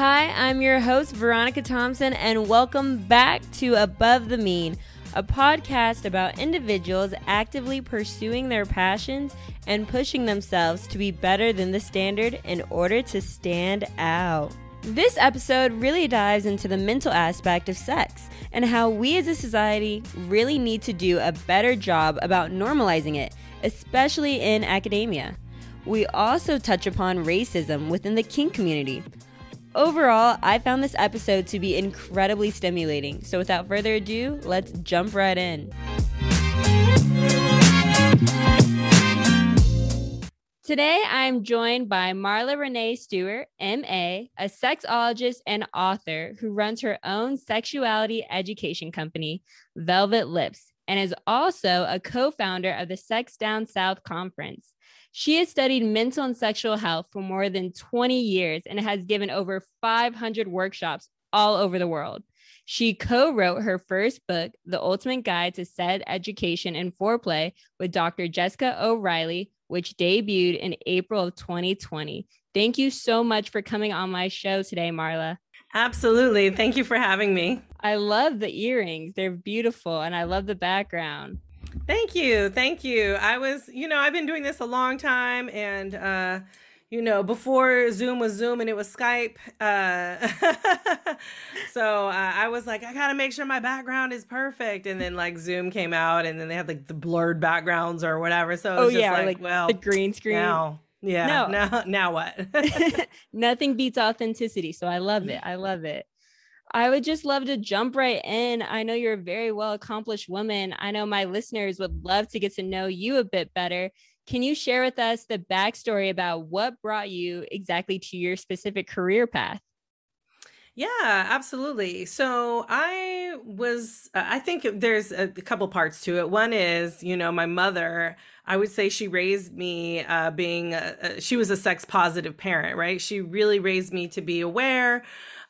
Hi, I'm your host, Veronica Thompson, and welcome back to Above the Mean, a podcast about individuals actively pursuing their passions and pushing themselves to be better than the standard in order to stand out. This episode really dives into the mental aspect of sex and how we as a society really need to do a better job about normalizing it, especially in academia. We also touch upon racism within the kink community. Overall, I found this episode to be incredibly stimulating. So without further ado, let's jump right in. Today, I'm joined by Marla Renee Stewart, MA, a sexologist and author who runs her own sexuality education company, Velvet Lips, and is also a co founder of the Sex Down South Conference. She has studied mental and sexual health for more than 20 years and has given over 500 workshops all over the world. She co wrote her first book, The Ultimate Guide to Sex Education and Foreplay, with Dr. Jessica O'Reilly, which debuted in April of 2020. Thank you so much for coming on my show today, Marla. Absolutely. Thank you for having me. I love the earrings, they're beautiful, and I love the background. Thank you. Thank you. I was, you know, I've been doing this a long time and uh you know, before Zoom was Zoom and it was Skype. Uh, so uh, I was like, I gotta make sure my background is perfect. And then like Zoom came out, and then they had like the blurred backgrounds or whatever. So oh yeah, like, like, well, the green screen. Now, yeah. No. Now, now what? Nothing beats authenticity. So I love it. I love it. I would just love to jump right in. I know you're a very well accomplished woman. I know my listeners would love to get to know you a bit better. Can you share with us the backstory about what brought you exactly to your specific career path? Yeah, absolutely. So I was, uh, I think there's a, couple parts to it. One is, you know, my mother, I would say she raised me uh, being, a, she was a sex positive parent, right? She really raised me to be aware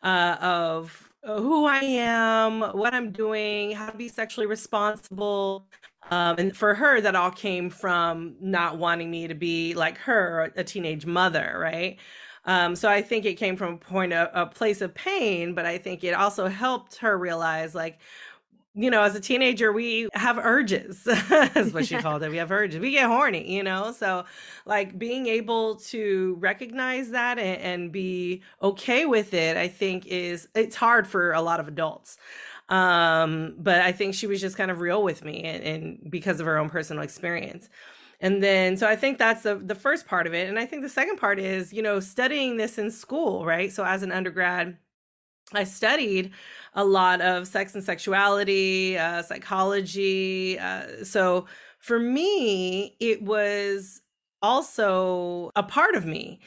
uh, of who I am, what I'm doing, how to be sexually responsible. Um, and for her, that all came from not wanting me to be like her, a teenage mother, right? Um, so I think it came from a point of a place of pain, but I think it also helped her realize like you know, as a teenager, we have urges, is what she called it. We have urges. We get horny, you know? So, like, being able to recognize that and, and be okay with it, I think is, it's hard for a lot of adults. Um, but I think she was just kind of real with me and, and because of her own personal experience. And then, so I think that's the, the first part of it. And I think the second part is, you know, studying this in school, right? So, as an undergrad, I studied a lot of sex and sexuality, uh, psychology. Uh, so for me, it was also a part of me.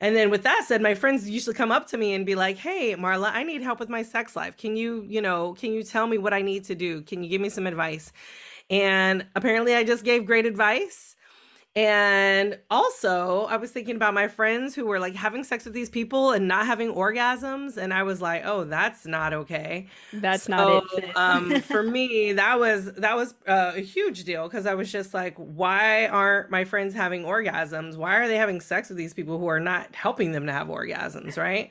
And then with that said, my friends to come up to me and be like, "Hey, Marla, I need help with my sex life. Can you, you know, can you tell me what I need to do? Can you give me some advice?" And apparently I just gave great advice and also, I was thinking about my friends who were like having sex with these people and not having orgasms. And I was like, oh, that's not okay. That's so, not it. um, for me, that was that was uh, a huge deal because I was just like, why aren't my friends having orgasms? Why are they having sex with these people who are not helping them to have orgasms? Right.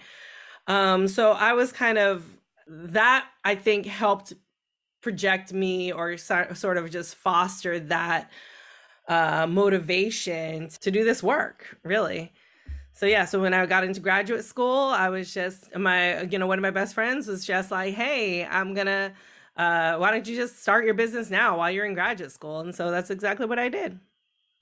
Um, so I was kind of that I think helped project me or so, sort of just foster that uh, motivation to do this work, really. So yeah, so when I got into graduate school, I was just my you know one of my best friends was just like, hey, I'm gonna. Uh, why don't you just start your business now while you're in graduate school? And so that's exactly what I did.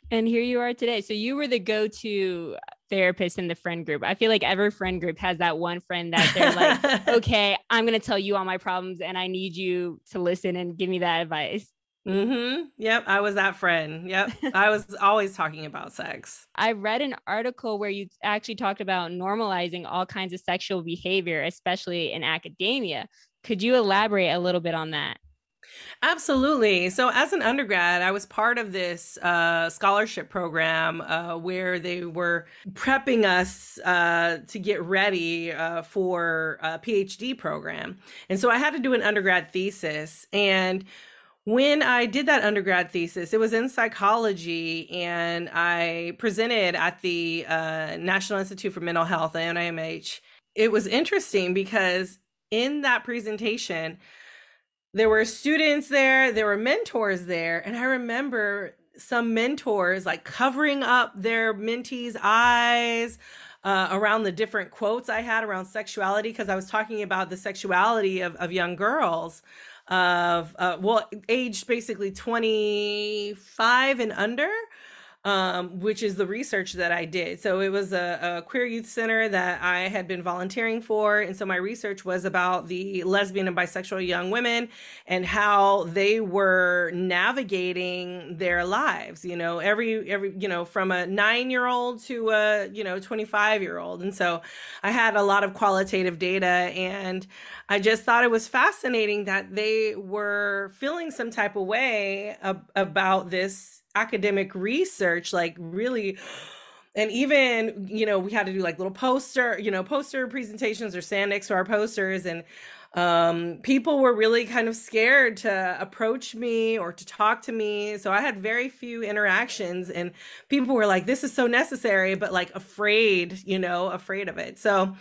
And here you are today. So you were the go-to therapist in the friend group. I feel like every friend group has that one friend that they're like, okay, I'm going to tell you all my problems and I need you to listen and give me that advice. Mm-hmm. Yep. I was that friend. Yep. I was always talking about sex. I read an article where you actually talked about normalizing all kinds of sexual behavior, especially in academia. Could you elaborate a little bit on that? Absolutely. So, as an undergrad, I was part of this uh, scholarship program uh, where they were prepping us uh, to get ready uh, for a PhD program. And so, I had to do an undergrad thesis. And when I did that undergrad thesis, it was in psychology, and I presented at the uh, National Institute for Mental Health, NIMH. it was interesting because in that presentation, there were students there, there were mentors there. And I remember some mentors like covering up their mentees' eyes. Uh, around the different quotes I had around sexuality, because I was talking about the sexuality of, of young girls of uh, well aged basically 25 and under um, which is the research that I did. So it was a, a, queer youth center that I had been volunteering for. And so my research was about the lesbian and bisexual young women and how they were navigating their lives, you know, every, every, you know, from a nine year old to a, you know, 25 year old. And so I had a lot of qualitative data and I just thought it was fascinating that they were feeling some type of way ab- about this academic research like really and even you know we had to do like little poster you know poster presentations or stand next to our posters and um, people were really kind of scared to approach me or to talk to me so i had very few interactions and people were like this is so necessary but like afraid you know afraid of it so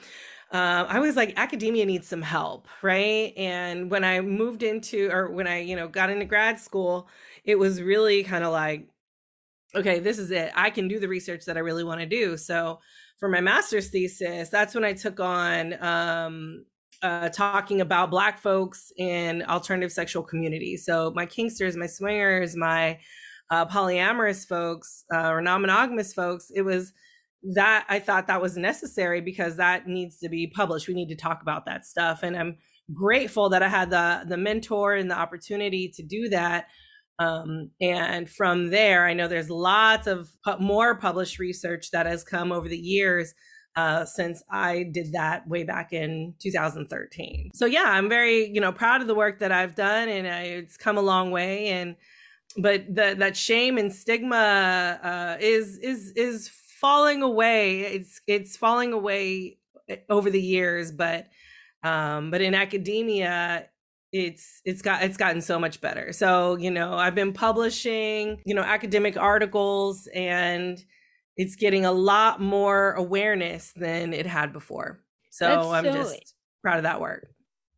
uh, I was like, academia needs some help, right? And when I moved into, or when I, you know, got into grad school, it was really kind of like, okay, this is it. I can do the research that I really want to do. So for my master's thesis, that's when I took on um, uh, talking about Black folks in alternative sexual communities. So my kinksters, my swingers, my uh, polyamorous folks, uh, or non monogamous folks, it was that I thought that was necessary because that needs to be published. We need to talk about that stuff. And I'm grateful that I had the the mentor and the opportunity to do that um, and from there, I know there's lots of pu- more published research that has come over the years uh, since I did that way back in 2013. So yeah, I'm very you know proud of the work that I've done, and I, it's come a long way. And but the, that shame and stigma uh, is is is falling away. It's it's falling away eh, over the years, but um, but in academia, it's it's got it's gotten so much better. So you know i've been publishing you know academic articles and it's getting a lot more awareness than it had before. So that's i'm so, just proud of that work.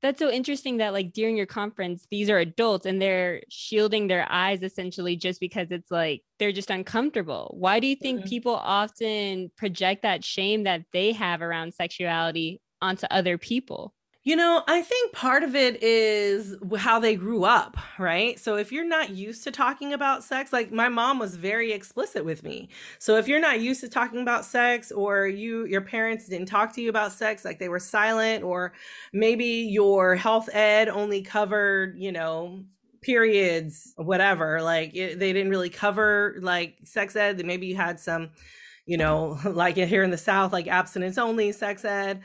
That's so interesting that like during your conference these are adults and they're shielding their eyes essentially just because it's like they're just uncomfortable. Why do you think mm-hmm. people often project that shame that they have around sexuality onto other people you know, I think part of it is how they grew up, right? So if you're not used to talking about sex, like my mom was very explicit with me. So if you're not used to talking about sex or you your parents didn't talk to you about sex, like they were silent or maybe your health ed only covered, you know, periods, whatever, like it, they didn't really cover like sex ed, maybe you had some, you know, like here in the south like abstinence only sex ed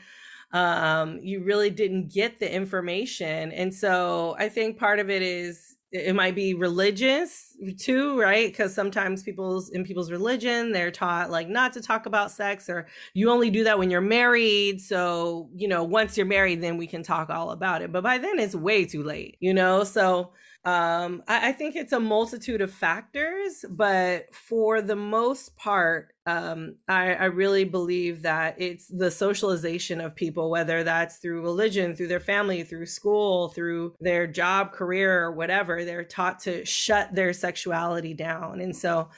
um, you really didn't get the information. And so I think part of it is it might be religious too, right? Because sometimes people's in people's religion, they're taught like not to talk about sex, or you only do that when you're married. So, you know, once you're married, then we can talk all about it. But by then it's way too late, you know? So um, I, I, think it's a multitude of factors, but for the most part, um, I, I, really believe that it's the socialization of people, whether that's through religion, through their family, through school, through their job, career, or whatever. They're taught to shut their sexuality down. And so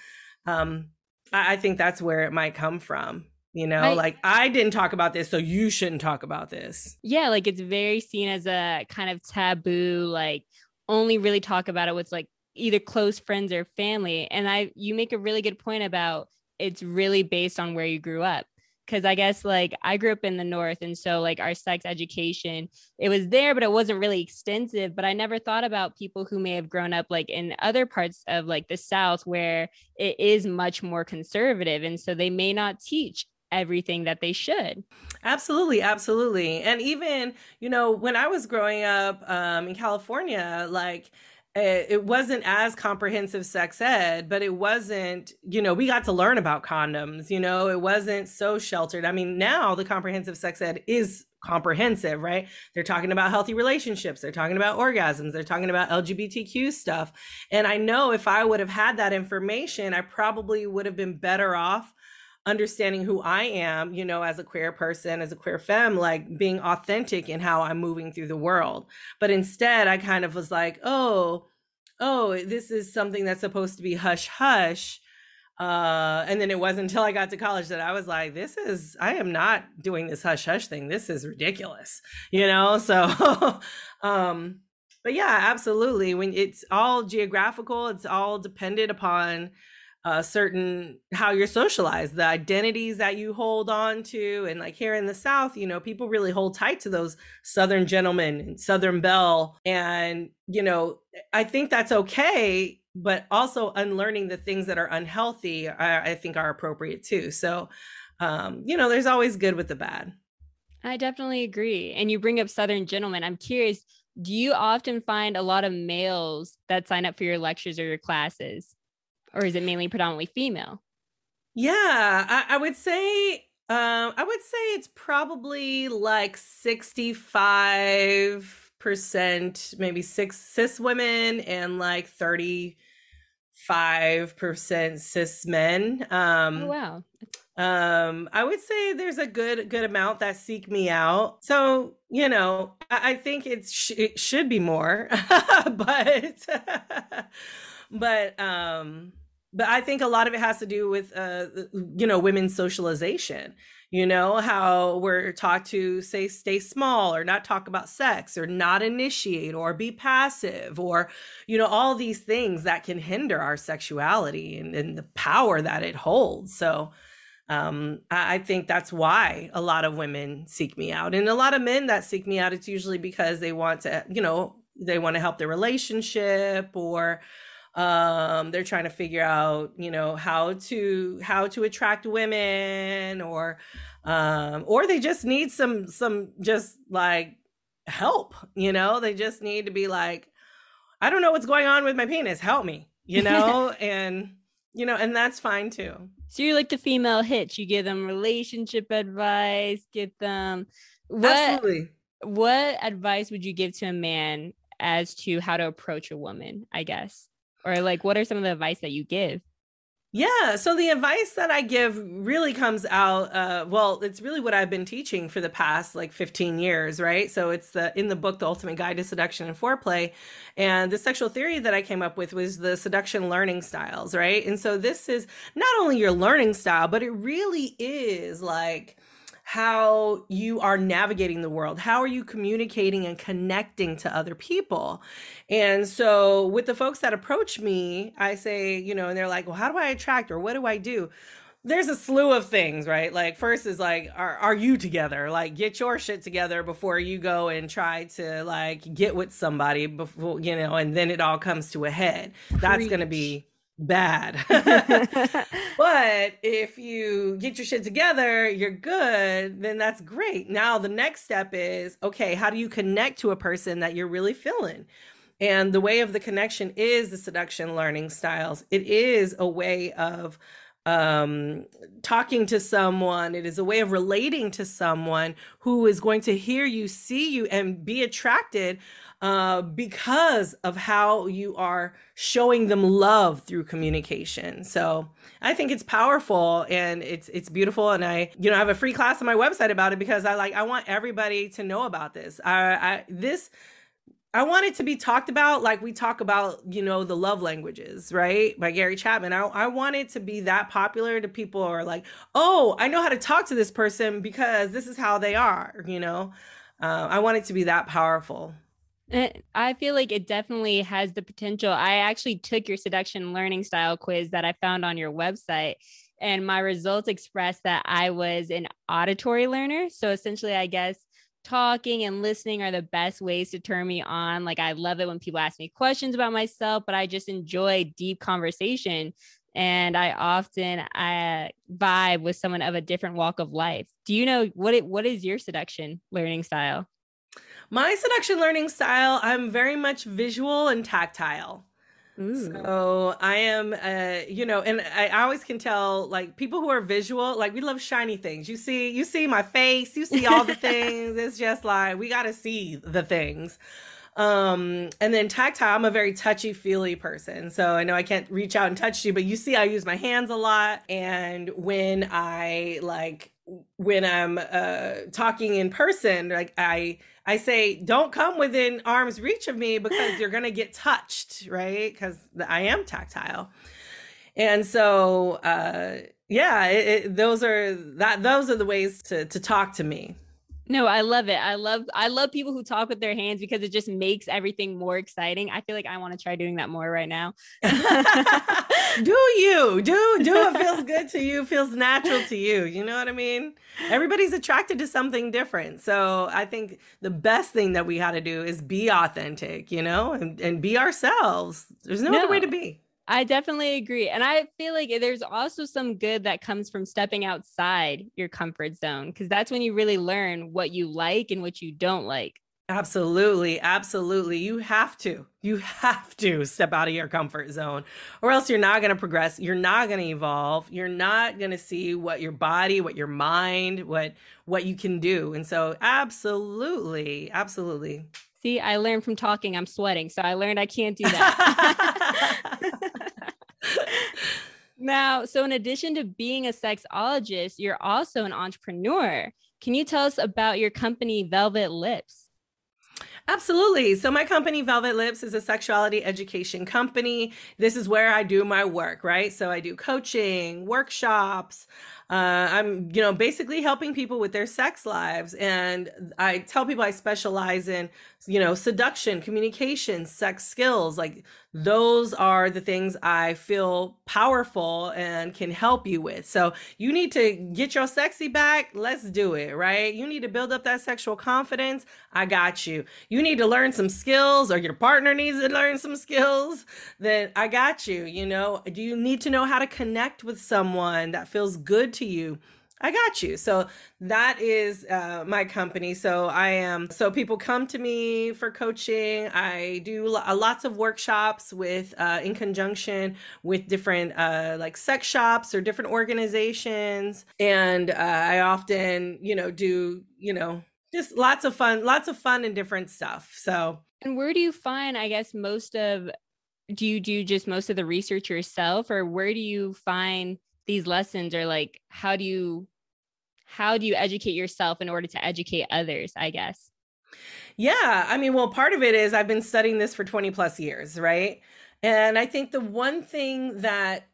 um, I, I think that's where it might come from you know I, like i didn't talk about this so you shouldn't talk about this yeah like it's very seen as a kind of taboo like only really talk about it with like either close friends or family. And I, you make a really good point about it's really based on where you grew up. Cause I guess like I grew up in the North. And so like our sex education, it was there, but it wasn't really extensive. But I never thought about people who may have grown up like in other parts of like the South where it is much more conservative. And so they may not teach everything that they should. Absolutely, absolutely. And even, you know, when I was growing up um, in California, like eh, it wasn't as comprehensive sex ed, but it wasn't, you know, we got to learn about condoms, you know, it wasn't so sheltered. I mean, now the comprehensive sex ed is comprehensive, right? They're talking about healthy relationships, they're talking about orgasms, they're talking about LGBTQ stuff. And I know if I would have had that information, I probably would have been better off understanding who I am, you know, as a queer person, as a queer femme, like being authentic in how I'm moving through the world. But instead, I kind of was like, oh, oh, this is something that's supposed to be hush hush. Uh, and then it wasn't until I got to college that I was like, this is, I am not doing this hush hush thing. This is ridiculous, you know? So, um, but yeah, absolutely. When it's all geographical, it's all dependent upon certain how you're socialized, the identities that you hold on to. And like here in the South, you know, people really hold tight to those Southern gentlemen and Southern belle. And, you know, I think that's okay, but also unlearning the things that are unhealthy, I, I think are appropriate too. So, um, you know, there's always good with the bad. I definitely agree. And you bring up Southern gentlemen. I'm curious, do you often find a lot of males that sign up for your lectures or your classes? Or is it mainly predominantly female? Yeah, I, I would say um, I would say it's probably like 65%, maybe six cis women and like 35% cis men. Um, oh, wow. Um, I would say there's a good, good amount that seek me out. So, you know, I, I think it's, sh- it should be more, but, but, um, but I think a lot of it has to do with, uh, you know, women's socialization. You know how we're taught to say stay small or not talk about sex or not initiate or be passive or you know all these things that can hinder our sexuality and, and the power that it holds. So um, I, I think that's why a lot of women seek me out and a lot of men that seek me out. It's usually because they want to, you know, they want to help their relationship or um they're trying to figure out you know how to how to attract women or um or they just need some some just like help you know? They just need to be like i don't know what's going on with my penis. Help me you know? And you know and that's fine too. So you're like the female hitch. You give them relationship advice get them what Absolutely. what advice would you give to a man as to how to approach a woman i guess or like what are some of the advice that you give yeah. So the advice that I give really comes out. Uh, well, it's really what I've been teaching for the past like 15 years, right? So it's the in the book, The Ultimate Guide to Seduction and Foreplay, and the sexual theory that I came up with was the seduction learning styles, right? And so this is not only your learning style, but it really is like how you are navigating the world. How are you communicating and connecting to other people? And so, with the folks that approach me, I say, you know, and they're like, well, how do I attract or what do I do? There's a slew of things, right? Like, first is like, are, are you together? Like, get your shit together before you go and try to like get with somebody before, you know, and then it all comes to a head. Preach. That's going to be bad. but if you get your shit together, you're good, then that's great. Now, the next step is okay, how do you connect to a person that you're really feeling? And the way of the connection is the seduction learning styles. It is a way of um, talking to someone. It is a way of relating to someone who is going to hear you, see you, and be attracted uh, because of how you are showing them love through communication. So I think it's powerful and it's it's beautiful. And I, you know, I have a free class on my website about it because I like I want everybody to know about this. I, I this I want it to be talked about like we talk about, you know, the love languages, right? By Gary Chapman. I, I want it to be that popular to people are like, oh, I know how to talk to this person because this is how they are, you know? Uh, I want it to be that powerful. Eh, I feel like it definitely has the potential. I actually took your seduction learning style quiz that I found on your website, and my results expressed that I was an auditory learner. So essentially, I guess talking and listening are the best ways to turn me on. Like, I love it when people ask me questions about myself, but I just enjoy deep conversation. And I often I vibe with someone of a different walk of life. Do you know what it, what is your seduction learning style? My seduction learning style, I'm very much visual and tactile. Ooh. So I am, uh, you know, and I always can tell like people who are visual, like we love shiny things. You see, you see my face, you see all the things. It's just like we got to see the things. Um, and then tactile, I'm a very touchy feely person. So I know I can't reach out and touch you, but you see, I use my hands a lot. And when I like, when I'm uh, talking in person, like I, I say, don't come within arm's reach of me because you're going to get touched, right? Because I am tactile. And so, uh, yeah, it, it, those are that. Those are the ways to to talk to me. No, I love it. I love I love people who talk with their hands because it just makes everything more exciting. I feel like I want to try doing that more right now. do you? Do do it feels good to you, feels natural to you. You know what I mean? Everybody's attracted to something different. So I think the best thing that we got to do is be authentic, you know, and, and be ourselves. There's no, no. other way to be. I definitely agree. And I feel like there's also some good that comes from stepping outside your comfort zone because that's when you really learn what you like and what you don't like. Absolutely. Absolutely. You have to. You have to step out of your comfort zone or else you're not going to progress. You're not going to evolve. You're not going to see what your body, what your mind, what what you can do. And so absolutely. Absolutely. See, I learned from talking. I'm sweating. So I learned I can't do that. now, so in addition to being a sexologist, you're also an entrepreneur. Can you tell us about your company, Velvet Lips? Absolutely. So, my company, Velvet Lips, is a sexuality education company. This is where I do my work, right? So, I do coaching, workshops, uh, I'm, you know, basically helping people with their sex lives. And I tell people I specialize in, you know, seduction, communication, sex skills. Like those are the things I feel powerful and can help you with. So you need to get your sexy back. Let's do it, right? You need to build up that sexual confidence. I got you. You need to learn some skills or your partner needs to learn some skills. Then I got you. You know, do you need to know how to connect with someone that feels good to you? I got you. So that is uh, my company. So I am, so people come to me for coaching. I do uh, lots of workshops with, uh, in conjunction with different, uh, like sex shops or different organizations. And uh, I often, you know, do, you know, just lots of fun, lots of fun and different stuff. So, and where do you find, I guess, most of, do you do just most of the research yourself or where do you find these lessons or like how do you how do you educate yourself in order to educate others i guess yeah i mean well part of it is i've been studying this for 20 plus years right and i think the one thing that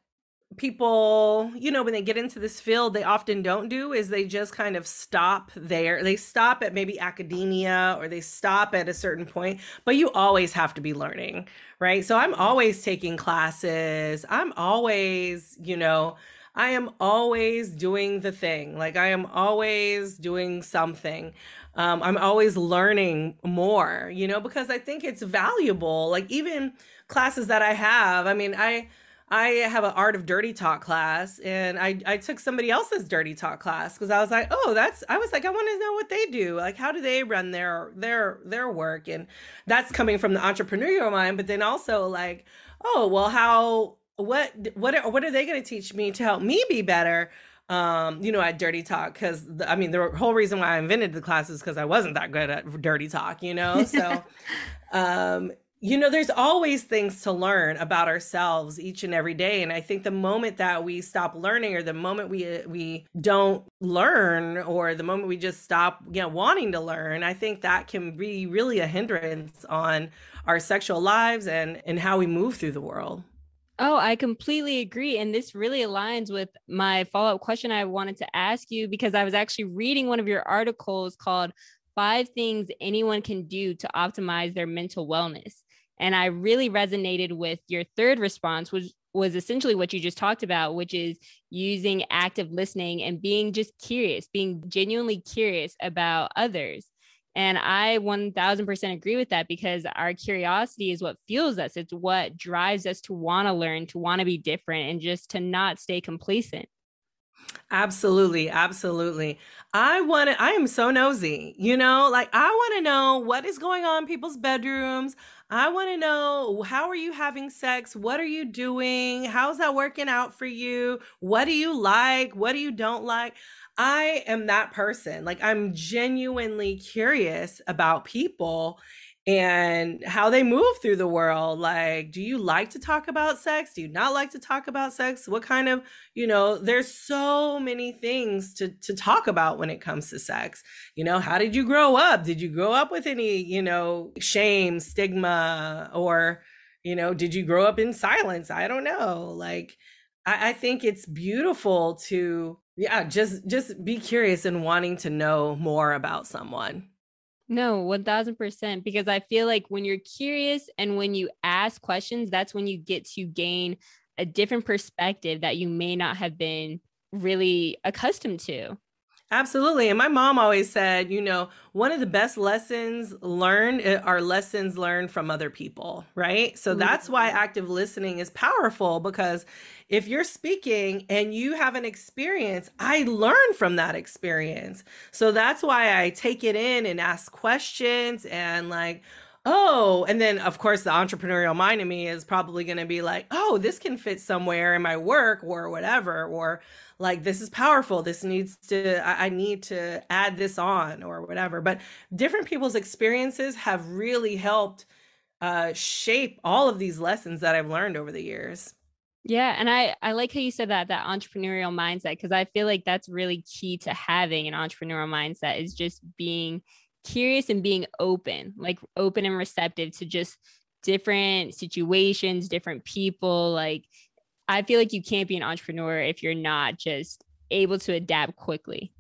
people, you know, when they get into this field, they often don't do is they just kind of stop there. They stop at maybe academia or they stop at a certain point, but you always have to be learning, right? So I'm mm-hmm. always taking classes. I'm always, you know, I am always doing the thing. Like I am always doing something. Um, I'm always learning more, you know, because I think it's valuable. Like even classes that I have, I mean, I I have an art of dirty talk class and I, I took somebody else's dirty talk class because I was like, oh, that's I was like, I want to know what they do. Like how do they run their their their work? And that's coming from the entrepreneurial mind, but then also like, oh, well, how what what are, what are they going to teach me to help me be better? Um you know at dirty talk because i mean the whole reason why i invented the class is because i wasn't that good at dirty talk you know? So um you know there's always things to learn about ourselves each and every day and i think the moment that we stop learning or the moment we we don't learn or the moment we just stop you know wanting to learn i think that can be really a hindrance on our sexual lives and and how we move through the world Oh, I completely agree. And this really aligns with my follow up question I wanted to ask you because I was actually reading one of your articles called Five Things Anyone Can Do to Optimize Their Mental Wellness. And I really resonated with your third response, which was essentially what you just talked about, which is using active listening and being just curious, being genuinely curious about others. And I 1000% agree with that because our curiosity is what fuels us. It's what drives us to want to learn, to want to be different, and just to not stay complacent. Absolutely, absolutely. I want to I am so nosy. You know, like I want to know what is going on people's bedrooms. I want to know how are you having sex? What are you doing? How's that working out for you? What do you like? What do you don't like? I am that person. Like I'm genuinely curious about people and how they move through the world. Like, do you like to talk about sex? Do you not like to talk about sex? What kind of, you know, there's so many things to to talk about when it comes to sex. You know, how did you grow up? Did you grow up with any, you know, shame, stigma, or, you know, did you grow up in silence? I don't know. Like, I, I think it's beautiful to yeah, just just be curious and wanting to know more about someone. No, 1000%. Because I feel like when you're curious and when you ask questions, that's when you get to gain a different perspective that you may not have been really accustomed to. Absolutely. And my mom always said, you know, one of the best lessons learned eh, are lessons learned from other people, right? So that's why mm-hmm. active listening is powerful because if you're speaking and you have an experience, I learn from that experience. So that's why I take it in and ask questions and like, oh, and then of course the entrepreneurial mind in me is probably going to be like, oh, this can fit somewhere in my work or whatever, or like this is powerful. This needs to I, I, need to add this on or whatever. But different people's experiences have really helped uh, shape all of these lessons that i've learned over the years. Yeah and i i like how you said that that entrepreneurial mindset because i feel like that's really key to having an entrepreneurial mindset is just being curious and being open like open and receptive to just different situations different people like I feel like you can't be an entrepreneur if you're not just able to adapt quickly.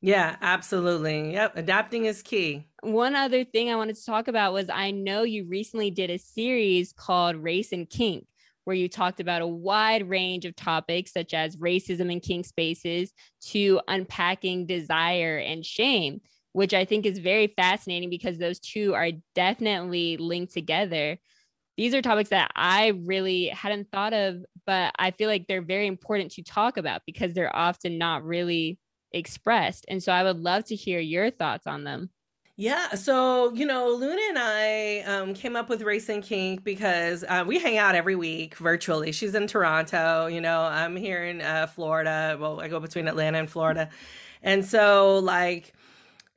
Yeah, absolutely. Yep. Adapting is key. One other thing I wanted to talk about was I know you recently did a series called Race and Kink, where you talked about a wide range of topics such as racism and kink spaces to unpacking desire and shame, which I think is very fascinating because those two are definitely linked together these are topics that I really hadn't thought of, but I feel like they're very important to talk about because they're often not really expressed. And so I would love to hear your thoughts on them. Yeah, so you know, Luna and I um, came up with Race and Kink because uh, we hang out every week virtually. She's in Toronto, you know, I'm here in uh, Florida. Well, I go between Atlanta and Florida, and so like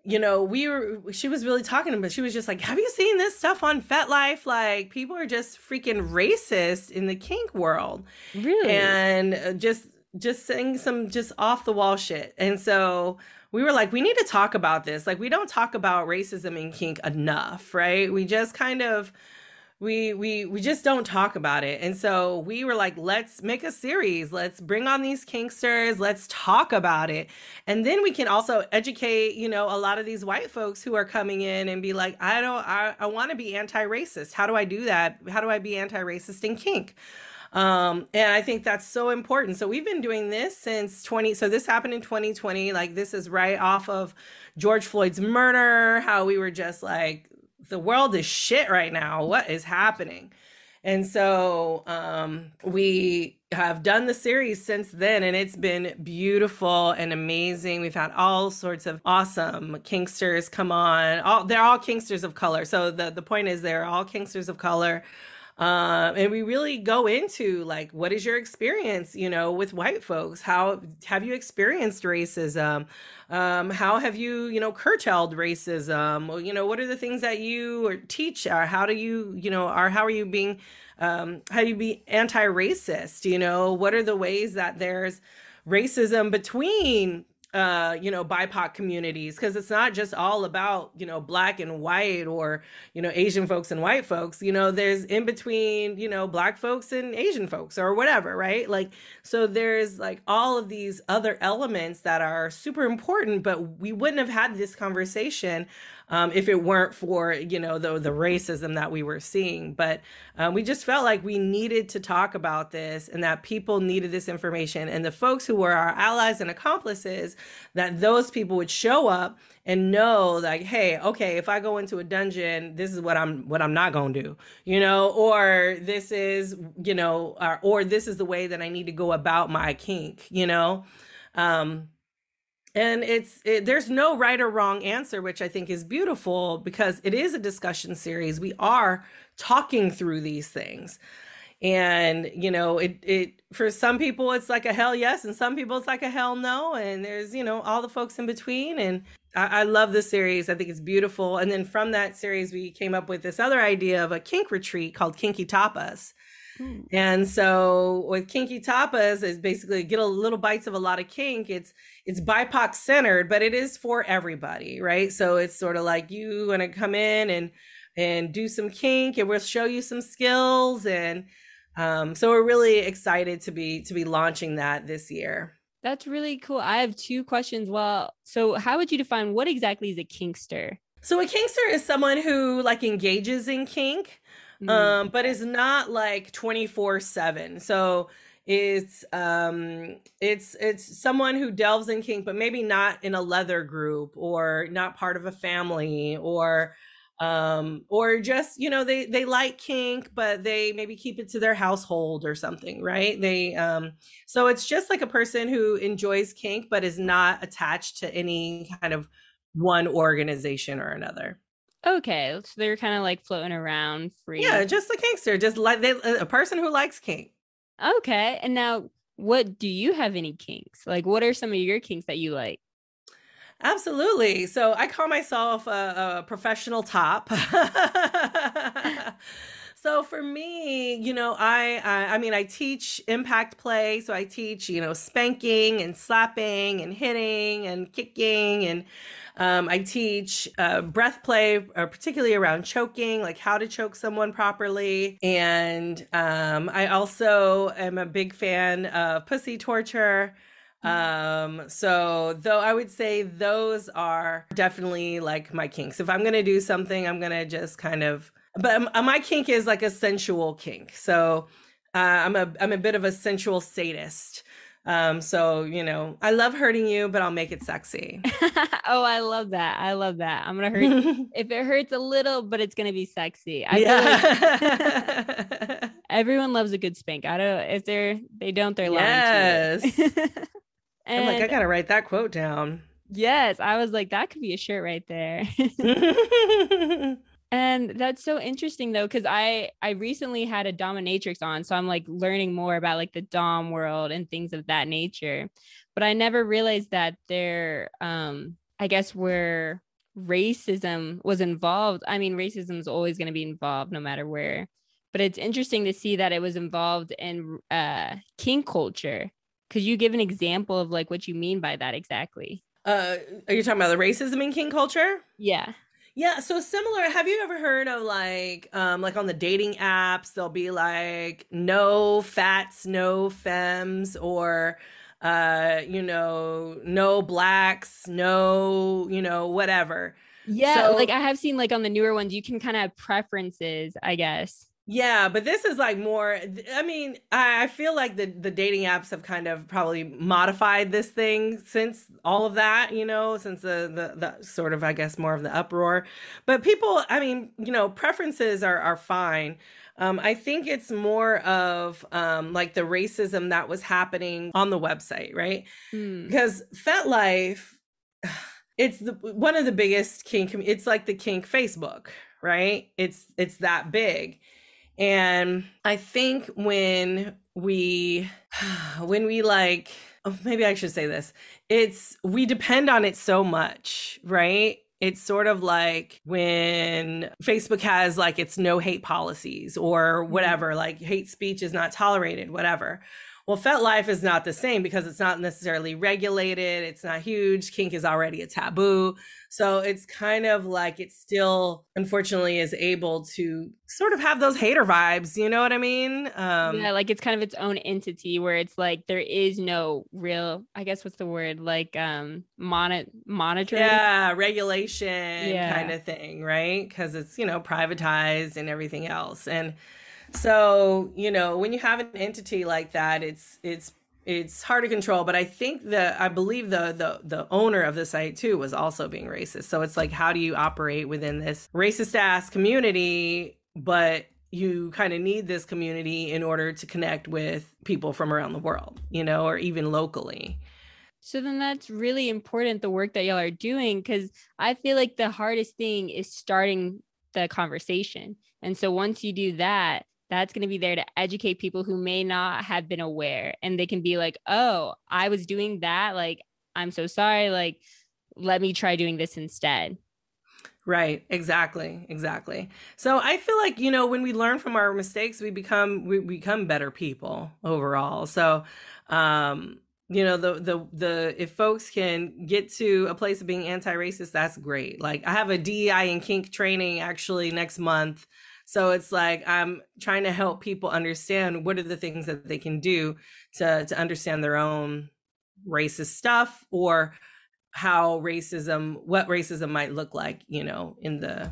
you know, we were, she was really talking to about, she was just like, have you seen this stuff on FetLife? Like, people are just freaking racist in the kink world. Really? And uh, just, just saying some just off the wall shit. And so we were like, we need to talk about this. Like, we don't talk about racism in kink enough, right? We just kind of, we we we just don't talk about it. And so we were like let's make a series. Let's bring on these kinksters. Let's talk about it. And then we can also educate you know a lot of these white folks who are coming in and be like i don't i, I want to be anti-racist. How do i do that? How do i be anti-racist in kink? Um and i think that's so important. So we've been doing this since 20 so this happened in 2020 like this is right off of george floyd's murder how we were just like the world is shit right now. What is happening? And so um, we have done the series since then, and it's been beautiful and amazing. We've had all sorts of awesome kinksters come on. All they're all kinksters of color. So the the point is, they're all kinksters of color. Um, and we really go into like, what is your experience, you know, with white folks? How have you experienced racism? Um, how have you, you know, curtailed racism? You know, what are the things that you teach? Or how do you, you know, or how are you being, um, how do you be anti-racist? You know, what are the ways that there's racism between uh you know bipoc communities because it's not just all about you know black and white or you know asian folks and white folks you know there's in between you know black folks and asian folks or whatever right? Like so there's like all of these other elements that are super important but we wouldn't have had this conversation um, if it weren't for you know the the racism that we were seeing. But um, we just felt like we needed to talk about this, and that people needed this information, and the folks who were our allies and accomplices, that those people would show up and know like hey okay if i go into a dungeon this is what i'm what i'm not going to do you know or this is you know or, or this is the way that i need to go about my kink you know um and it's it, there's no right or wrong answer which i think is beautiful because it is a discussion series. We are talking through these things. And you know it it for some people it's like a hell yes and some people it's like a hell no and there's you know all the folks in between. And I, I love this series. I think it's beautiful. And then from that series we came up with this other idea of a kink retreat called kinky tapas hmm. and so with kinky tapas is basically get a little bites of a lot of kink it's it's bipoc centered but it is for everybody right so it's sort of like you want to come in and and do some kink and we'll show you some skills and um, so we're really excited to be to be launching that this year. That's really cool. I have two questions. Well, so how would you define what exactly is a kinkster? So a kinkster is someone who like engages in kink, mm-hmm. um, but it's not like 24/7. So it's um it's it's someone who delves in kink but maybe not in a leather group or not part of a family or um or just you know they they like kink but they maybe keep it to their household or something right they um so it's just like a person who enjoys kink but is not attached to any kind of one organization or another okay so they're kind of like floating around free yeah just a kinkster just like they uh, a person who likes kink okay and now what do you have any kinks like what are some of your kinks that you like Absolutely. So I call myself a, a professional top. so for me, you know, I, I, I mean I teach impact play, so I teach you know spanking and slapping and hitting and kicking and um, I teach uh, breath play, uh, particularly around choking, like how to choke someone properly. And um, I also am a big fan of pussy torture. Um, so though I would say those are definitely like my kinks. If I'm gonna do something, I'm gonna just kind of but my kink is like a sensual kink. So uh, I'm a I'm a bit of a sensual sadist. Um, so you know, I love hurting you, but I'll make it sexy. oh, I love that. I love that. I'm gonna hurt you. if it hurts a little, but it's gonna be sexy. I yeah. Like everyone loves a good spank. I don't if they're they don't, they're lying. Yes. And I'm like, I gotta write that quote down. Yes, I was like, that could be a shirt right there. And that's so interesting though, because I I recently had a dominatrix on, so I'm like learning more about like the dom world and things of that nature. But I never realized that there, um, I guess where racism was involved. I mean, racism is always going to be involved no matter where. But it's interesting to see that it was involved in uh, kink culture could you give an example of like what you mean by that exactly? Uh, are you talking about the racism in kink culture? Yeah. Yeah, so similar. Have you ever heard of like um like on the dating apps they'll be like no fats, no femmes or uh you know, no blacks, no, you know, whatever. Yeah, so, like I have seen like on the newer ones you can kind of have preferences, I guess. Yeah, but this is like more. I mean, I feel like the the dating apps have kind of probably modified this thing since all of that, you know, since the the, the sort of I guess more of the uproar. But people, I mean, you know, preferences are are fine. Um, I think it's more of um, like the racism that was happening on the website, right? Mm. Because FetLife, it's the one of the biggest kink. It's like the kink Facebook, right? It's it's that big and I think when we, when we like, oh, maybe I should say this, it's, we depend on it so much, right? It's sort of like when Facebook has like its no hate policies or mm-hmm. whatever, like hate speech is not tolerated, whatever. Well, FetLife is not the same because it's not necessarily regulated. It's not huge. Kink is already a taboo. So it's kind of like it still, unfortunately, is able to sort of have those hater vibes. You know what I mean? Um, yeah, like it's kind of its own entity where it's like there is no real, I guess, what's the word? Like um, mon- monitoring. Yeah, regulation yeah. kind of thing, right? Because it's, you know, privatized and everything else. And, so, you know, when you have an entity like that, it's it's it's hard to control, but I think the I believe the the the owner of the site too was also being racist. So it's like how do you operate within this racist ass community but you kind of need this community in order to connect with people from around the world, you know, or even locally. So then that's really important the work that y'all are doing cuz I feel like the hardest thing is starting the conversation. And so once you do that, that's going to be there to educate people who may not have been aware and they can be like oh i was doing that like i'm so sorry like let me try doing this instead Right, exactly, exactly. So I feel like, you know, when we learn from our mistakes, we become we become better people overall. So um you know the the the if folks can get to a place of being anti-racist that's great like i have a dei and kink training actually next month so it's like i'm trying to help people understand what are the things that they can do to to understand their own racist stuff or how racism what racism might look like you know in the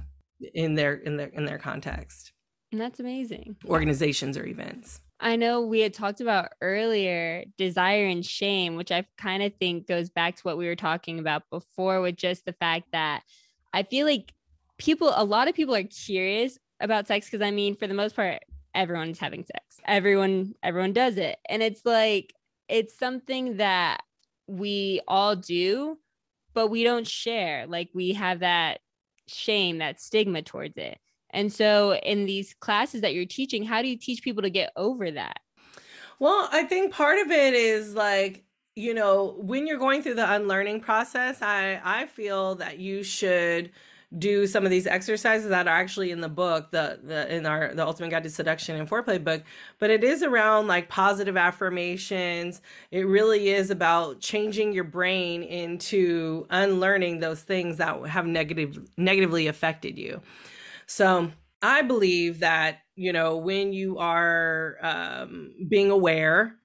in their in their in their context. And that's amazing. Organizations or events. I know we had talked about earlier desire and shame, which I kind of think goes back to what we were talking about before with just the fact that I feel like people, a lot of people are curious about sex because I mean, for the most part, everyone's having sex. Everyone, everyone does it. And it's like, it's something that we all do, but we don't share. Like we have that shame, that stigma towards it. And so, in these classes that you're teaching, how do you teach people to get over that? Well, I think part of it is like, you know, when you're going through the unlearning process, I I feel that you should do some of these exercises that are actually in the book, the the in our the Ultimate Guide to Seduction and Foreplay book, but it is around like positive affirmations. It really is about changing your brain into unlearning those things that have negative negatively affected you. So I believe that, you know, when you are um, being aware,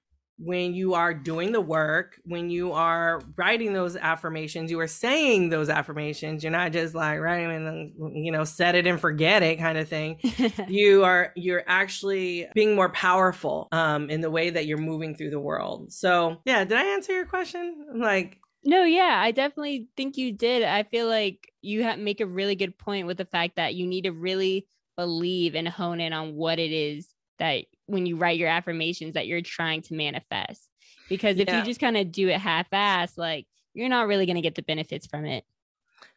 when you are doing the work, when you are writing those affirmations, you are saying those affirmations. You're not just like writing and you know set it and forget it kind of thing. you are you're actually being more powerful um, in the way that you're moving through the world. So yeah, did I answer your question? Like no, yeah, I definitely think you did. I feel like you have make a really good point with the fact that you need to really believe and hone in on what it is that when you write your affirmations that you're trying to manifest. Because if yeah. you just kind of do it half-ass, like you're not really going to get the benefits from it.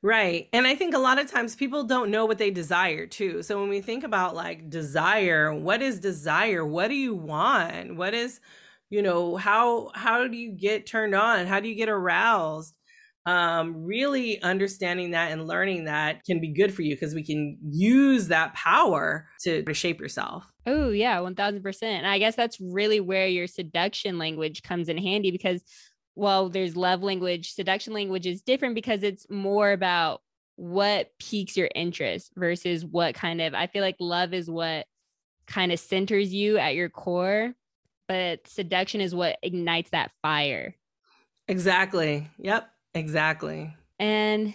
Right. And I think a lot of times people don't know what they desire too. So when we think about like desire, what is desire? What do you want? What is you know how how do you get turned on how do you get aroused um really understanding that and learning that can be good for you because we can use that power to, to shape yourself oh yeah 1000% and i guess that's really where your seduction language comes in handy because well there's love language seduction language is different because it's more about what piques your interest versus what kind of i feel like love is what kind of centers you at your core but seduction is what ignites that fire. Exactly. Yep. Exactly. And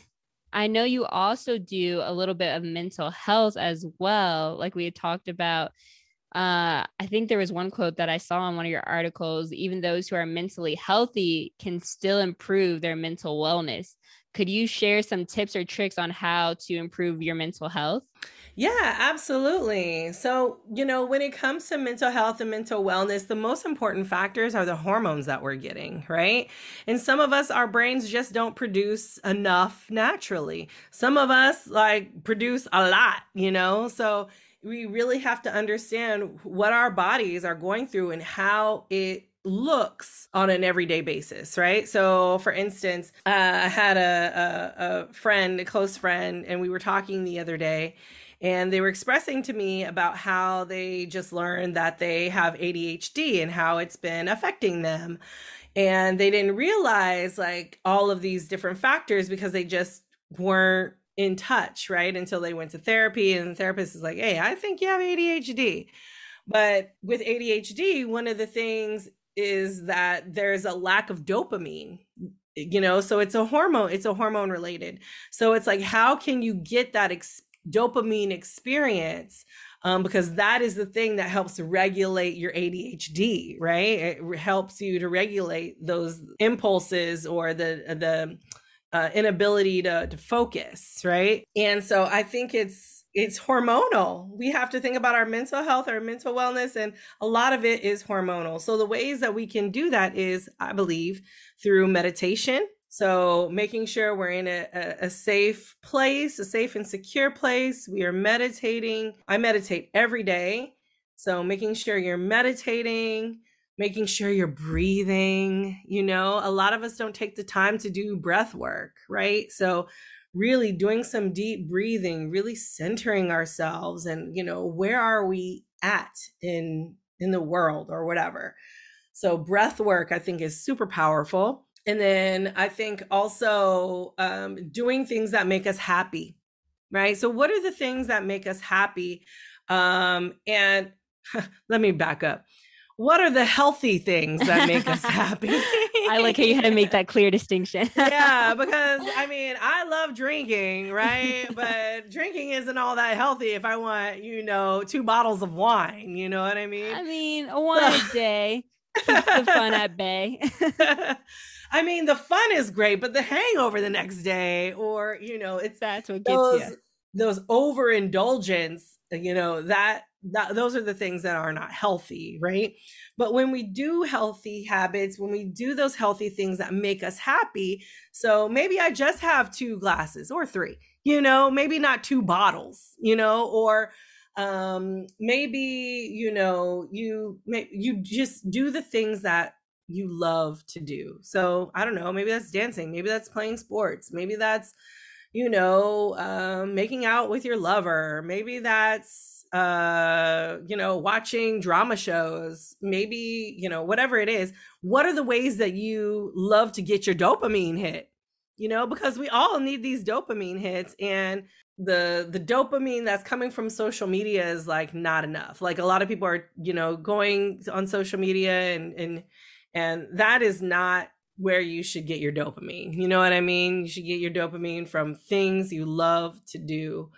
I know you also do a little bit of mental health as well. Like we had talked about. Uh, I think there was one quote that I saw in one of your articles even those who are mentally healthy can still improve their mental wellness. Could you share some tips or tricks on how to improve your mental health? Yeah, absolutely. So, you know, when it comes to mental health and mental wellness, the most important factors are the hormones that we're getting, right? And some of us, our brains just don't produce enough naturally. Some of us like produce a lot, you know? So, we really have to understand what our bodies are going through and how it looks on an everyday basis, right? So, for instance, uh, I had a, a, a friend, a close friend, and we were talking the other day, and they were expressing to me about how they just learned that they have ADHD and how it's been affecting them. And they didn't realize like all of these different factors because they just weren't in touch, right? Until they went to therapy and the therapist is like, "Hey, I think you have ADHD." But with ADHD, one of the things is that there's a lack of dopamine you know so it's a hormone it's a hormone related so it's like how can you get that ex- dopamine experience um, because that is the thing that helps regulate your ADHD, right? It helps you to regulate those impulses or the the uh, inability to to focus, right? And so I think it's it's hormonal. We have to think about our mental health, our mental wellness, and a lot of it is hormonal. So the ways that we can do that is, I believe, through meditation so making sure we're in a, a, a, safe place, a safe and secure place. We are meditating. I meditate every day So making sure you're meditating, making sure you're breathing. You know, a lot of us don't take the time to do breath work, right? So really doing some deep breathing, really centering ourselves and, you know, where are we at in in the world or whatever. So breath work I think is super powerful. And then I think also um, doing things that make us happy, right? So what are the things that make us happy? Um, and let me back up what are the healthy things that make us happy? I like how you had to make that clear distinction. yeah, because I mean, I love drinking, right? but drinking isn't all that healthy if I want, you know, two bottles of wine. You know what I mean? I mean, one a day keeps the fun at bay. I mean, the fun is great, but the hangover the next day, or you know, it's that's what gets those, you. Those overindulgence, you know, that that, those are the things that are not healthy, right? But when we do healthy habits, when we do those healthy things that make us happy, so maybe I just have two glasses or three, you know, maybe not two bottles, you know, or um maybe you know you may, you just do the things that you love to do so i don't know maybe that's dancing maybe that's playing sports maybe that's you know um making out with your lover maybe that's uh you know watching drama shows maybe you know whatever it is what are the ways that you love to get your dopamine hit? You know because we all need these dopamine hits and the the dopamine that's coming from social media is like not enough. Like a lot of people are you know going on social media and and and that is not where you should get your dopamine. You know what i mean? You should get your dopamine from things you love to do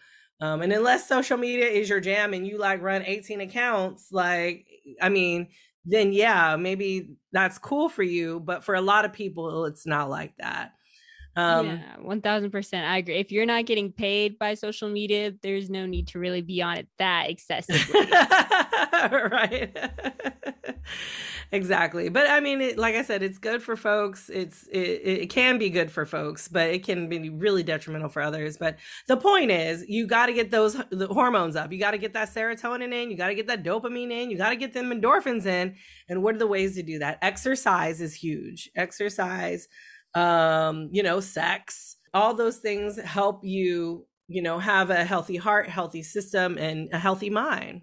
um, and unless social media is your jam and you like run 18 accounts, like, I mean, then yeah, maybe that's cool for you. But for a lot of people, it's not like that. Um, yeah, 1000%. I agree. If you're not getting paid by social media, there's no need to really be on it that excessively. right. exactly. But I mean, it, like I said, it's good for folks. It's it, it can be good for folks, but it can be really detrimental for others. But the point is, you got to get those hormones up. You got to get that serotonin in. You got to get that dopamine in. You got to get them endorphins in. And what are the ways to do that? Exercise is huge. Exercise, um, you know, sex, all those things help you, you know, have a healthy heart, healthy system, and a healthy mind.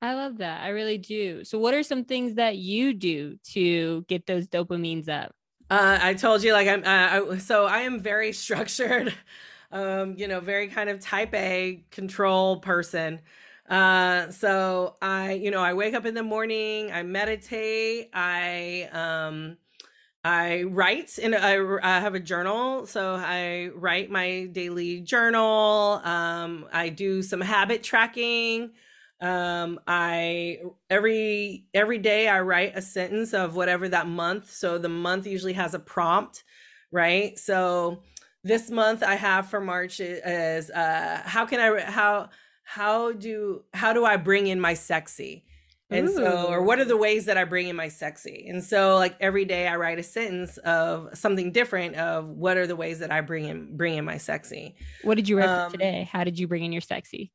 I love that. I really do. So, what are some things that you do to get those dopamines up? Uh, I told you, like I'm. Uh, I, so I am very structured. Um, you know, very kind of type A control person. Uh, so I, you know, I wake up in the morning. I meditate. I um, I write and I, I, have a journal. So I write my daily journal. Um, I do some habit tracking um i every every day i write a sentence of whatever that month. So the month usually has a prompt right? So this month i have for march is uh how can i how how do how do i bring in my sexy? And Ooh. so or what are the ways that i bring in my sexy? And so like every day i write a sentence of something different of what are the ways that i bring in bring in my sexy. What did you write um, today? How did you bring in your sexy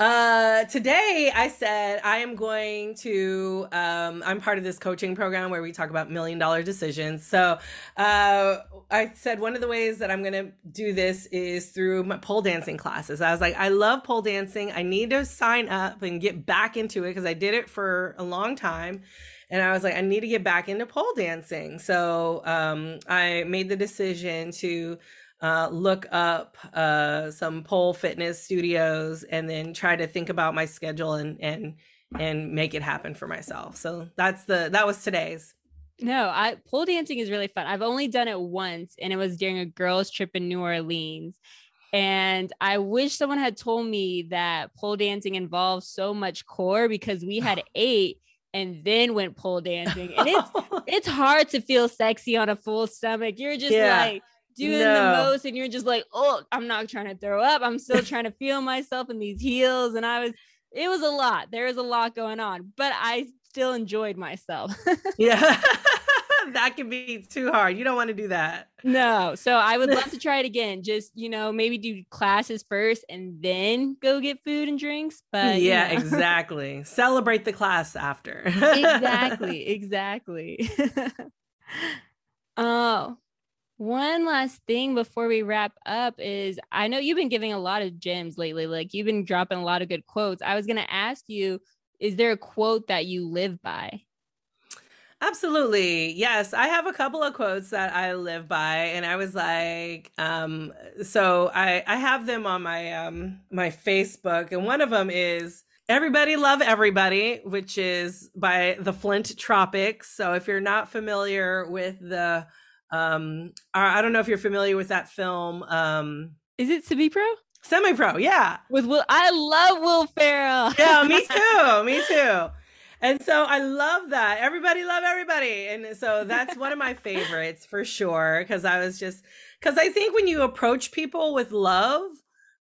uh, today I said I am going to. Um, I'm part of this coaching program where we talk about million dollar decisions. So, uh, I said one of the ways that I'm going to do this is through my pole dancing classes. I was like, I love pole dancing. I need to sign up and get back into it because I did it for a long time. And I was like, I need to get back into pole dancing. So um, I made the decision to uh, look up uh, some pole fitness studios and then try to think about my schedule and and and make it happen for myself. So that's the that was today's. No, I pole dancing is really fun. I've only done it once and it was during a girls trip in New Orleans. And I wish someone had told me that pole dancing involves so much core because we had ate and then went pole dancing. And it's it's hard to feel sexy on a full stomach. You're just yeah. like doing no. the most and you're just like oh i'm not trying to throw up i'm still trying to feel myself in these heels and i was it was a lot there was a lot going on but i still enjoyed myself yeah that can be too hard. You don't want to do that. No. So I would love to try it again. Just, you know, maybe do classes first and then go get food and drinks. But yeah, you know. exactly. Celebrate the class after. exactly. Exactly. oh, one last thing before we wrap up is I know you've been giving a lot of gems lately. Like you've been dropping a lot of good quotes. I was going to ask you, is there a quote that you live by? Absolutely. Yes, I have a couple of quotes that I live by and I was like um so I I have them on my um my Facebook and one of them is Everybody love everybody, which is by the Flint Tropics. So if you're not familiar with the um I don't know if you're familiar with that film um Is it Semi Pro? Semi Pro, yeah. With Will I love Will Ferrell. yeah, me too. Me too. And so I love that. Everybody love everybody. And so that's one of my favorites for sure. Cause I was just, cause I think when you approach people with love,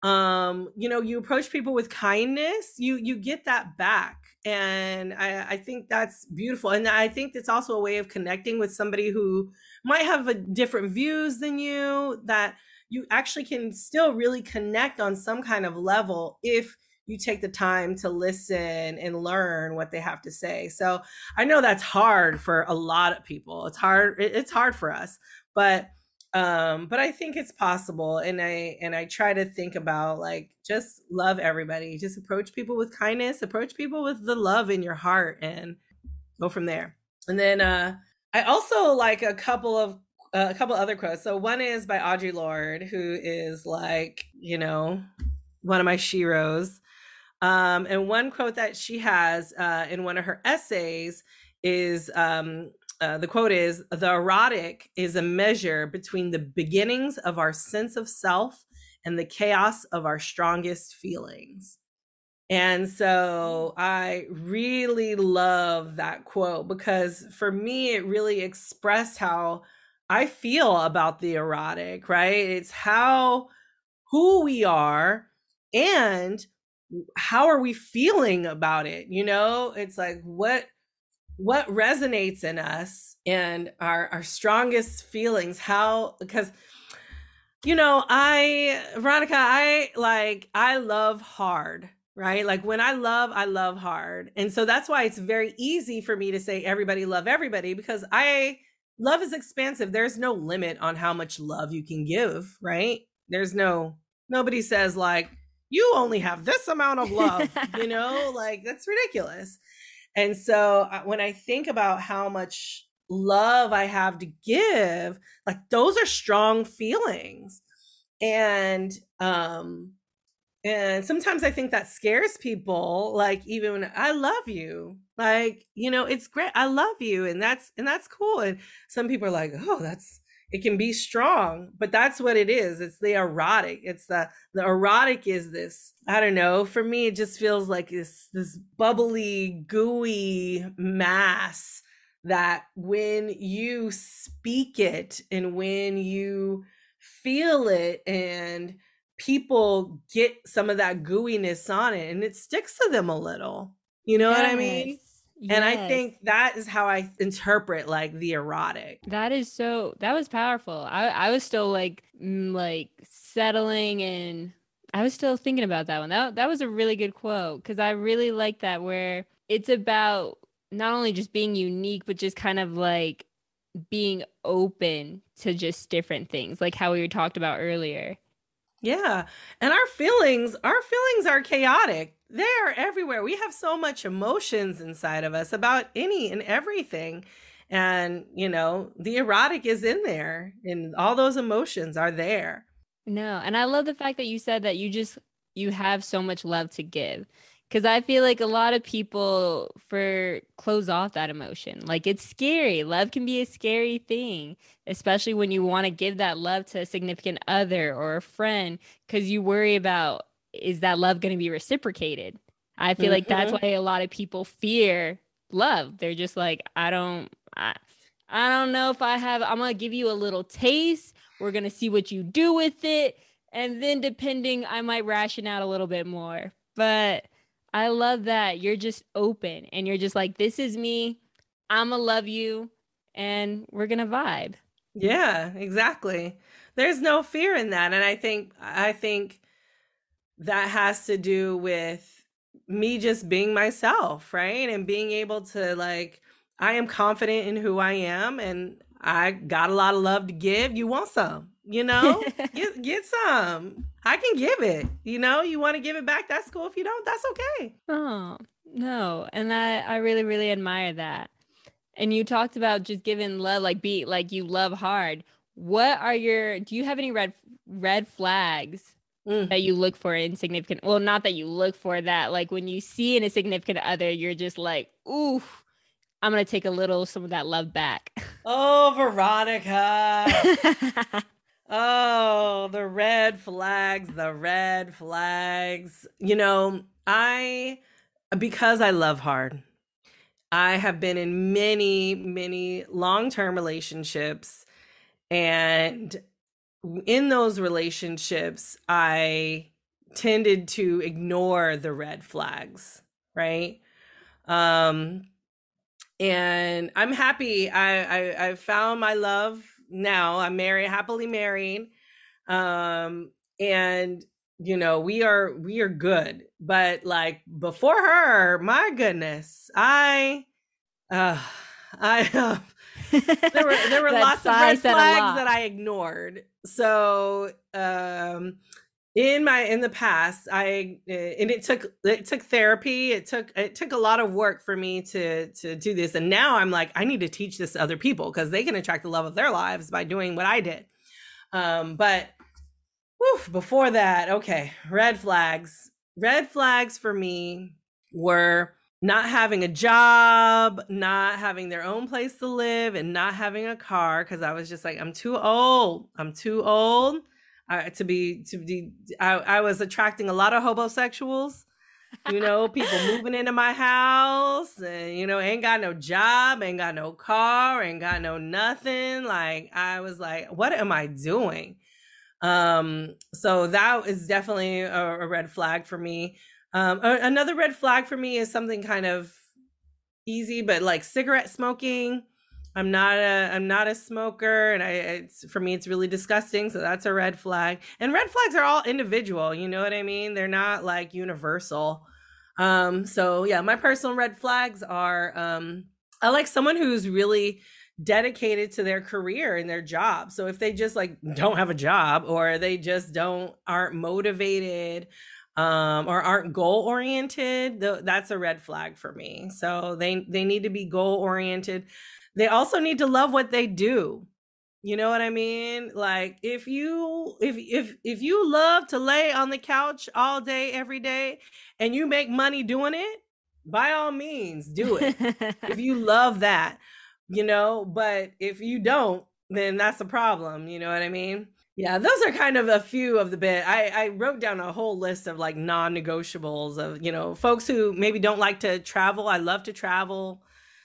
um, you know, you approach people with kindness, you, you get that back. And I, I think that's beautiful. And I think it's also a way of connecting with somebody who might have a different views than you that you actually can still really connect on some kind of level if you take the time to listen and learn what they have to say. So I know that's hard for a lot of people. It's hard. It's hard for us, but um but i think it's possible and i and i try to think about like just love everybody just approach people with kindness approach people with the love in your heart and go from there. And then uh i also like a couple of uh, a couple other quotes. So one is by Audre Lorde who is like you know one of my sheroes. Um, and one quote that she has uh, in one of her essays is um, uh, the quote is The erotic is a measure between the beginnings of our sense of self and the chaos of our strongest feelings. And so I really love that quote because for me, it really expressed how I feel about the erotic, right? It's how, who we are and how are we feeling about it you know it's like what what resonates in us and our our strongest feelings how because you know i veronica i like i love hard right? Like when i love i love hard. And so that's why it's very easy for me to say everybody love everybody because i love is expansive. There's no limit on how much love you can give right? There's no nobody says like you only have this amount of love, you know, like that's ridiculous. And so uh, when I think about how much love I have to give, like those are strong feelings. And um and sometimes I think that scares people like even I love you. Like, you know, it's great. I love you and that's and that's cool. And some people are like, "Oh, that's it can be strong but that's what it is it's the erotic it's the the erotic is this i don't know for me it just feels like this this bubbly gooey mass that when you speak it and when you feel it and people get some of that gooiness on it and it sticks to them a little you know yes. what i mean Yes. And I think that is how I interpret like the erotic. That is so that was powerful. I I was still like mm, like settling and I was still thinking about that one. That that was a really good quote cuz I really like that where it's about not only just being unique but just kind of like being open to just different things like how we talked about earlier. Yeah. And our feelings, our feelings are chaotic. They're everywhere. We have so much emotions inside of us about any and everything. And, you know, the erotic is in there and all those emotions are there. No. And I love the fact that you said that you just you have so much love to give because I feel like a lot of people for close off that emotion. Like it's scary. Love can be a scary thing, especially when you want to give that love to a significant other or a friend because you worry about is that love going to be reciprocated. I feel mm-hmm. like that's mm-hmm. why a lot of people fear love. They're just like, I don't, I, I don't know if I have. I'm gonna give you a little taste. We're gonna see what you do with it, and then depending, I might ration out a little bit more. But I love that you're just open and you're just like, this is me. I'm gonna love you. and we're going to vibe. Yeah, exactly. There's no fear in that. And I think, I think that has to do with me just being myself, right? And being able to like, I am confident in who I am and I got a lot of love to give. You want some, you know? get, get some. I can give it. You know, you want to give it back, that's cool. If you don't, that's okay. Oh, no. And I, I really, really admire that. And you talked about just giving love, like be like you love hard. What are your do you have any red red flags mm. that you look for in significant well, not that you look for that, like when you see in a significant other, you're just like, ooh, I'm gonna take a little some of that love back. Oh, Veronica. oh, the red flags, the red flags. You know, I because I love hard. I have been in many, many long term relationships. And in those relationships, I tended to ignore the red flags, right? Um, and I'm happy. I, I I found my love now. I'm married, happily married. Um, and you know we are we are good but like before her my goodness i uh i uh, there were there were lots of red flags that i ignored. So um in my in the past i eh, and it took it took therapy it took it took a lot of work for me to to do this and now i'm like i need to teach this to other people because they can attract the love of their lives by doing what i did. Um but Whew, before that, okay, red flags. Red flags for me were not having a job, not having their own place to live, and not having a car because I was just like, I'm too old. I'm too old uh, to be to be. I, I was attracting a lot of hobosexuals. You know, people moving into my house, and you know, ain't got no job, ain't got no car, ain't got no nothing. Like I was like, what am I doing? Um, so that is definitely a, a red flag for me. Um, another red flag for me is something kind of easy, but like cigarette smoking. I'm not a I'm not a smoker, and I it's for me it's really disgusting. So that's a red flag. And red flags are all individual. You know what I mean? They're not like universal. Um, so yeah, my personal red flags are um, I like someone who's really dedicated to their career and their job. So if they just like don't have a job or they just don't aren't motivated um or aren't goal oriented, th- that's a red flag for me. So they they need to be goal oriented. They also need to love what they do. You know what I mean? Like if you if if if you love to lay on the couch all day every day and you make money doing it, by all means do it. if you love that you know, but if you don't, then that's a problem. You know what I mean? Yeah, those are kind of a few of the bit. I, I wrote down a whole list of like non negotiables of, you know, folks who maybe don't like to travel. I love to travel.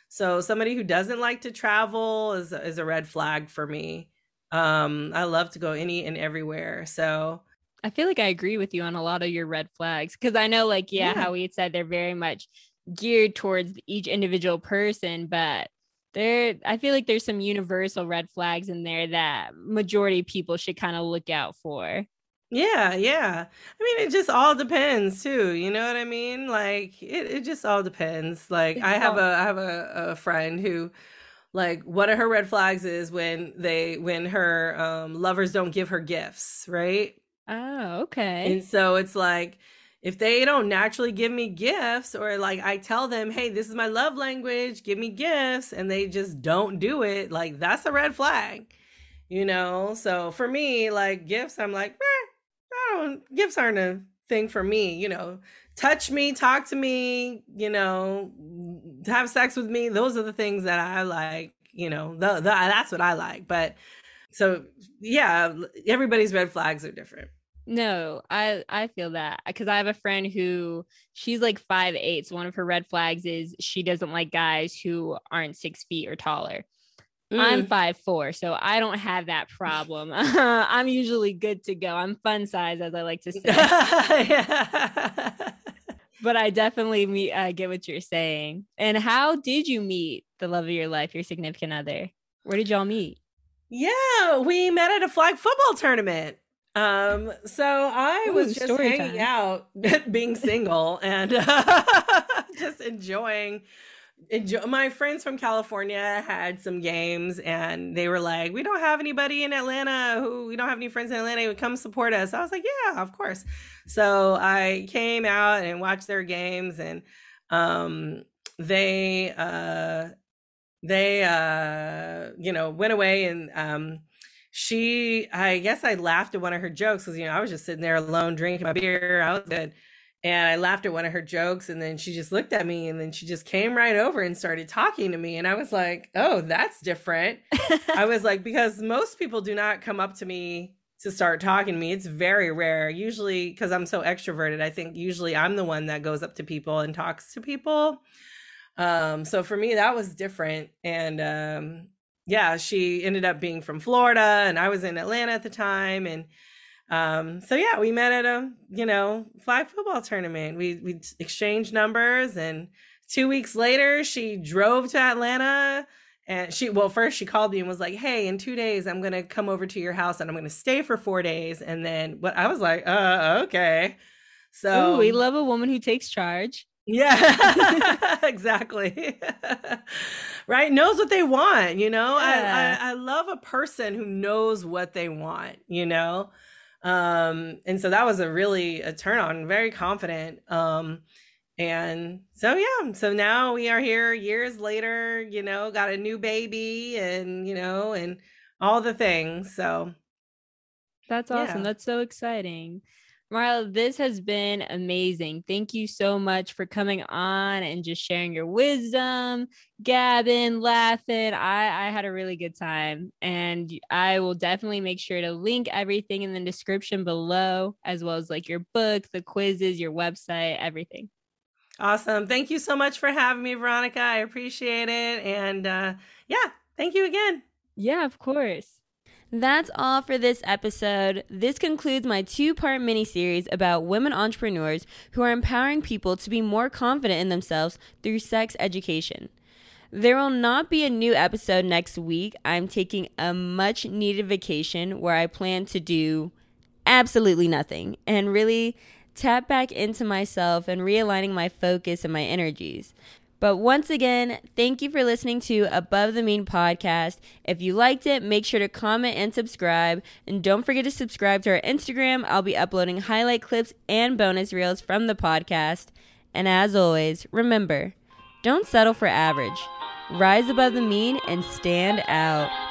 So somebody who doesn't like to travel is, is a red flag for me. Um, I love to go any and everywhere. So I feel like I agree with you on a lot of your red flags because I know, like, yeah, yeah, how we said they're very much geared towards each individual person, but there i feel like there's some universal red flags in there that majority people should kind of look out for. Yeah yeah. I mean it just all depends too you know what i mean? Like it, it just all depends. Like i have a i have a, a friend who like one of her red flags is when they when her um lovers don't give her gifts right? Oh okay. And so it's like if they don't naturally give me gifts or like I tell them, hey, this is my love language, give me gifts, and they just don't do it, like that's a red flag, you know? So for me, like gifts, I'm like, eh, I don't, gifts aren't a thing for me, you know? Touch me, talk to me, you know, have sex with me. Those are the things that I like, you know, the, the, that's what I like. But so, yeah, everybody's red flags are different. No, I I feel that because I have a friend who she's like five eight. So one of her red flags is she doesn't like guys who aren't six feet or taller. Mm. I'm five four, so I don't have that problem. I'm usually good to go. I'm fun size, as I like to say. but I definitely meet, uh, get what you're saying. And how did you meet the love of your life, your significant other? Where did y'all meet? Yeah, we met at a flag football tournament. Um, so I Ooh, was just hanging time. out, being single, and just enjoying. Enjoy- my friends from California had some games, and they were like, "We don't have anybody in Atlanta who we don't have any friends in Atlanta who come support us." I was like, "Yeah, of course." So I came out and watched their games, and um, they uh, they uh, you know went away and um, she i guess i laughed at one of her jokes because you know i was just sitting there alone drinking my beer i was good. And i laughed at one of her jokes and then she just looked at me and then she just came right over and started talking to me and i was like oh that's different. I was like because most people do not come up to me to start talking to me it's very rare usually because i'm so extroverted i think usually i'm the one that goes up to people and talks to people. Um so for me that was different and um yeah, she ended up being from Florida and I was in Atlanta at the time. And um, so yeah, we met at a, you know, flag football tournament. We we exchanged numbers and two weeks later she drove to Atlanta and she well first she called me and was like, Hey, in two days I'm gonna come over to your house and I'm gonna stay for four days. And then what I was like, uh okay. So Ooh, we love a woman who takes charge. Yeah, exactly. right? Knows what they want, you know? Yeah. I, I, I love a person who knows what they want, you know? Um, and so that was a really a turn on, very confident. Um, and so yeah, so now we are here years later, you know, got a new baby and you know, and all the things. So that's awesome. Yeah. That's so exciting. Marla, this has been amazing. Thank you so much for coming on and just sharing your wisdom, gabbing, laughing. I, I had a really good time. And I will definitely make sure to link everything in the description below, as well as like your book, the quizzes, your website, everything. Awesome. Thank you so much for having me, Veronica. I appreciate it. And uh, yeah, thank you again. Yeah, of course. That's all for this episode. This concludes my two part mini series about women entrepreneurs who are empowering people to be more confident in themselves through sex education. There will not be a new episode next week. I'm taking a much needed vacation where I plan to do absolutely nothing and really tap back into myself and realigning my focus and my energies. But once again, thank you for listening to Above the Mean podcast. If you liked it, make sure to comment and subscribe. And don't forget to subscribe to our Instagram. I'll be uploading highlight clips and bonus reels from the podcast. And as always, remember don't settle for average, rise above the mean, and stand out.